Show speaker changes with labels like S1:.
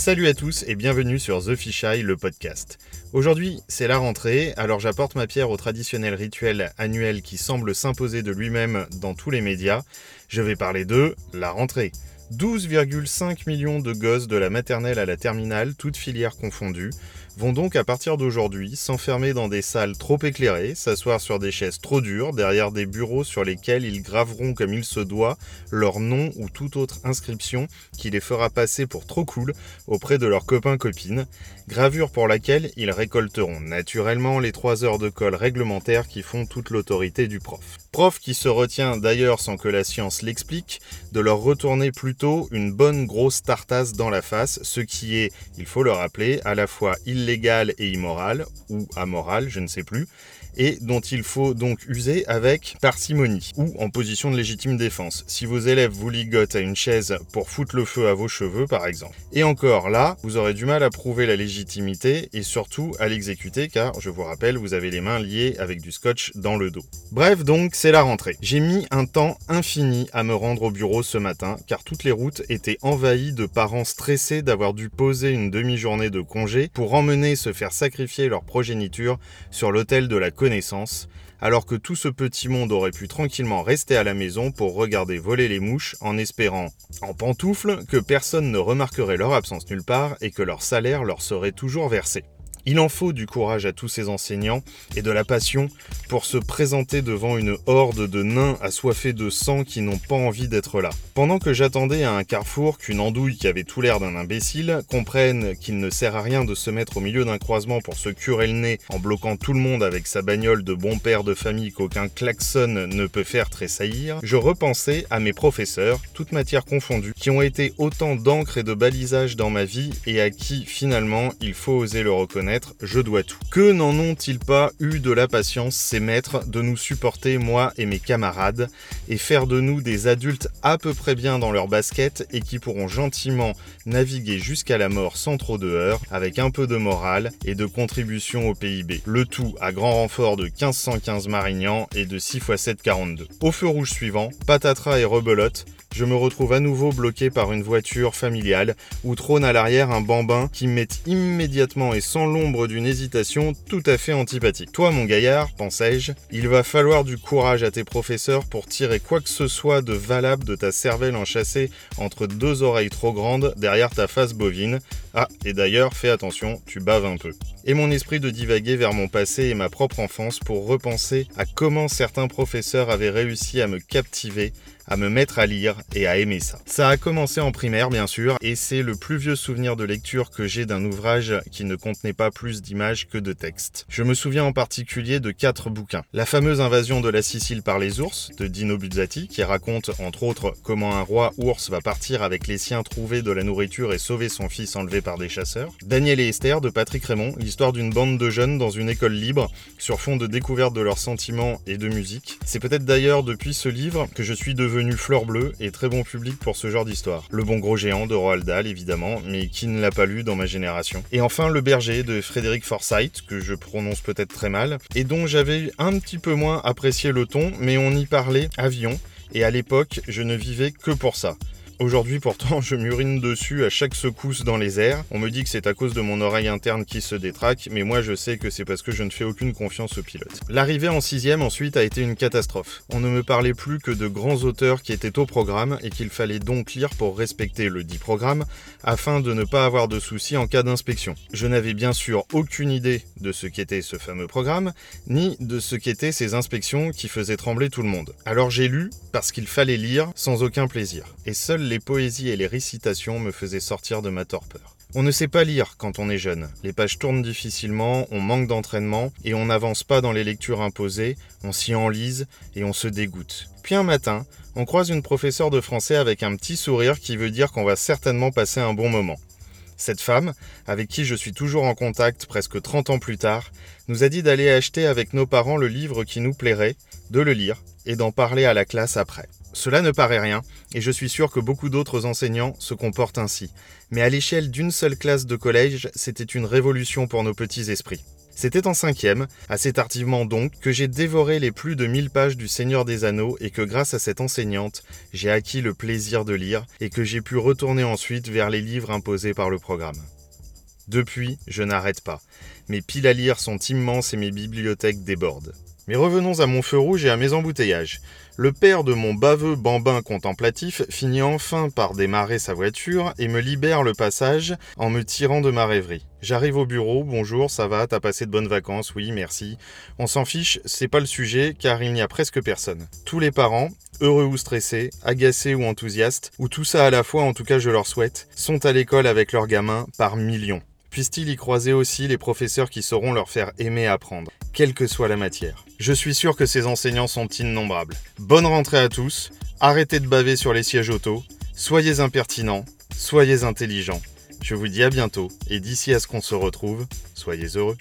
S1: Salut à tous et bienvenue sur The Fisheye, le podcast. Aujourd'hui, c'est la rentrée, alors j'apporte ma pierre au traditionnel rituel annuel qui semble s'imposer de lui-même dans tous les médias. Je vais parler de la rentrée. 12,5 millions de gosses de la maternelle à la terminale, toutes filières confondues, vont donc à partir d'aujourd'hui s'enfermer dans des salles trop éclairées, s'asseoir sur des chaises trop dures, derrière des bureaux sur lesquels ils graveront comme il se doit leur nom ou toute autre inscription qui les fera passer pour trop cool auprès de leurs copains-copines, gravure pour laquelle ils récolteront naturellement les 3 heures de colle réglementaires qui font toute l'autorité du prof. Prof qui se retient d'ailleurs sans que la science l'explique, de leur retourner une bonne grosse tartasse dans la face, ce qui est, il faut le rappeler, à la fois illégal et immoral, ou amoral, je ne sais plus, et dont il faut donc user avec parcimonie ou en position de légitime défense. Si vos élèves vous ligotent à une chaise pour foutre le feu à vos cheveux par exemple. Et encore là, vous aurez du mal à prouver la légitimité et surtout à l'exécuter car je vous rappelle, vous avez les mains liées avec du scotch dans le dos. Bref donc, c'est la rentrée. J'ai mis un temps infini à me rendre au bureau ce matin car toutes les routes étaient envahies de parents stressés d'avoir dû poser une demi-journée de congé pour emmener se faire sacrifier leur progéniture sur l'autel de la connaissance, alors que tout ce petit monde aurait pu tranquillement rester à la maison pour regarder voler les mouches en espérant, en pantoufles, que personne ne remarquerait leur absence nulle part et que leur salaire leur serait toujours versé. Il en faut du courage à tous ces enseignants et de la passion pour se présenter devant une horde de nains assoiffés de sang qui n'ont pas envie d'être là. Pendant que j'attendais à un carrefour qu'une andouille qui avait tout l'air d'un imbécile comprenne qu'il ne sert à rien de se mettre au milieu d'un croisement pour se curer le nez en bloquant tout le monde avec sa bagnole de bon père de famille qu'aucun klaxon ne peut faire tressaillir, je repensais à mes professeurs, toutes matières confondues, qui ont été autant d'encre et de balisage dans ma vie et à qui finalement il faut oser le reconnaître je dois tout. Que n'en ont-ils pas eu de la patience, ces maîtres, de nous supporter, moi et mes camarades, et faire de nous des adultes à peu près bien dans leur basket et qui pourront gentiment naviguer jusqu'à la mort sans trop de heurts, avec un peu de morale et de contribution au PIB. Le tout à grand renfort de 1515 Marignan et de 6 x 7 42. Au feu rouge suivant, patatras et rebelote, je me retrouve à nouveau bloqué par une voiture familiale où trône à l'arrière un bambin qui me met immédiatement et sans l'ombre d'une hésitation tout à fait antipathique. Toi mon gaillard, pensais-je, il va falloir du courage à tes professeurs pour tirer quoi que ce soit de valable de ta cervelle enchâssée entre deux oreilles trop grandes derrière ta face bovine. Ah, et d'ailleurs, fais attention, tu baves un peu. Et mon esprit de divaguer vers mon passé et ma propre enfance pour repenser à comment certains professeurs avaient réussi à me captiver à me mettre à lire et à aimer ça. Ça a commencé en primaire bien sûr et c'est le plus vieux souvenir de lecture que j'ai d'un ouvrage qui ne contenait pas plus d'images que de textes. Je me souviens en particulier de quatre bouquins. La fameuse invasion de la Sicile par les ours de Dino Buzzati qui raconte entre autres comment un roi ours va partir avec les siens trouver de la nourriture et sauver son fils enlevé par des chasseurs. Daniel et Esther de Patrick Raymond, d'une bande de jeunes dans une école libre sur fond de découverte de leurs sentiments et de musique. C'est peut-être d'ailleurs depuis ce livre que je suis devenu fleur bleue et très bon public pour ce genre d'histoire. Le bon gros géant de Roald Dahl évidemment, mais qui ne l'a pas lu dans ma génération. Et enfin Le Berger de Frédéric Forsyth, que je prononce peut-être très mal, et dont j'avais un petit peu moins apprécié le ton, mais on y parlait avion, et à l'époque je ne vivais que pour ça. Aujourd'hui pourtant je m'urine dessus à chaque secousse dans les airs. On me dit que c'est à cause de mon oreille interne qui se détraque, mais moi je sais que c'est parce que je ne fais aucune confiance au pilote. L'arrivée en sixième ensuite a été une catastrophe. On ne me parlait plus que de grands auteurs qui étaient au programme et qu'il fallait donc lire pour respecter le dit programme afin de ne pas avoir de soucis en cas d'inspection. Je n'avais bien sûr aucune idée de ce qu'était ce fameux programme, ni de ce qu'étaient ces inspections qui faisaient trembler tout le monde. Alors j'ai lu parce qu'il fallait lire sans aucun plaisir. Et les poésies et les récitations me faisaient sortir de ma torpeur. On ne sait pas lire quand on est jeune. Les pages tournent difficilement, on manque d'entraînement et on n'avance pas dans les lectures imposées, on s'y enlise et on se dégoûte. Puis un matin, on croise une professeure de français avec un petit sourire qui veut dire qu'on va certainement passer un bon moment. Cette femme, avec qui je suis toujours en contact presque 30 ans plus tard, nous a dit d'aller acheter avec nos parents le livre qui nous plairait, de le lire et d'en parler à la classe après. Cela ne paraît rien, et je suis sûr que beaucoup d'autres enseignants se comportent ainsi. Mais à l'échelle d'une seule classe de collège, c'était une révolution pour nos petits esprits. C'était en cinquième, assez tardivement donc, que j'ai dévoré les plus de 1000 pages du Seigneur des Anneaux et que grâce à cette enseignante, j'ai acquis le plaisir de lire et que j'ai pu retourner ensuite vers les livres imposés par le programme. Depuis, je n'arrête pas. Mes piles à lire sont immenses et mes bibliothèques débordent. Mais revenons à mon feu rouge et à mes embouteillages. Le père de mon baveux bambin contemplatif finit enfin par démarrer sa voiture et me libère le passage en me tirant de ma rêverie. J'arrive au bureau, bonjour, ça va, t'as passé de bonnes vacances, oui, merci. On s'en fiche, c'est pas le sujet car il n'y a presque personne. Tous les parents, heureux ou stressés, agacés ou enthousiastes, ou tout ça à la fois, en tout cas je leur souhaite, sont à l'école avec leurs gamins par millions. Puissent-ils y croiser aussi les professeurs qui sauront leur faire aimer apprendre, quelle que soit la matière? Je suis sûr que ces enseignants sont innombrables. Bonne rentrée à tous, arrêtez de baver sur les sièges auto, soyez impertinents, soyez intelligents. Je vous dis à bientôt, et d'ici à ce qu'on se retrouve, soyez heureux.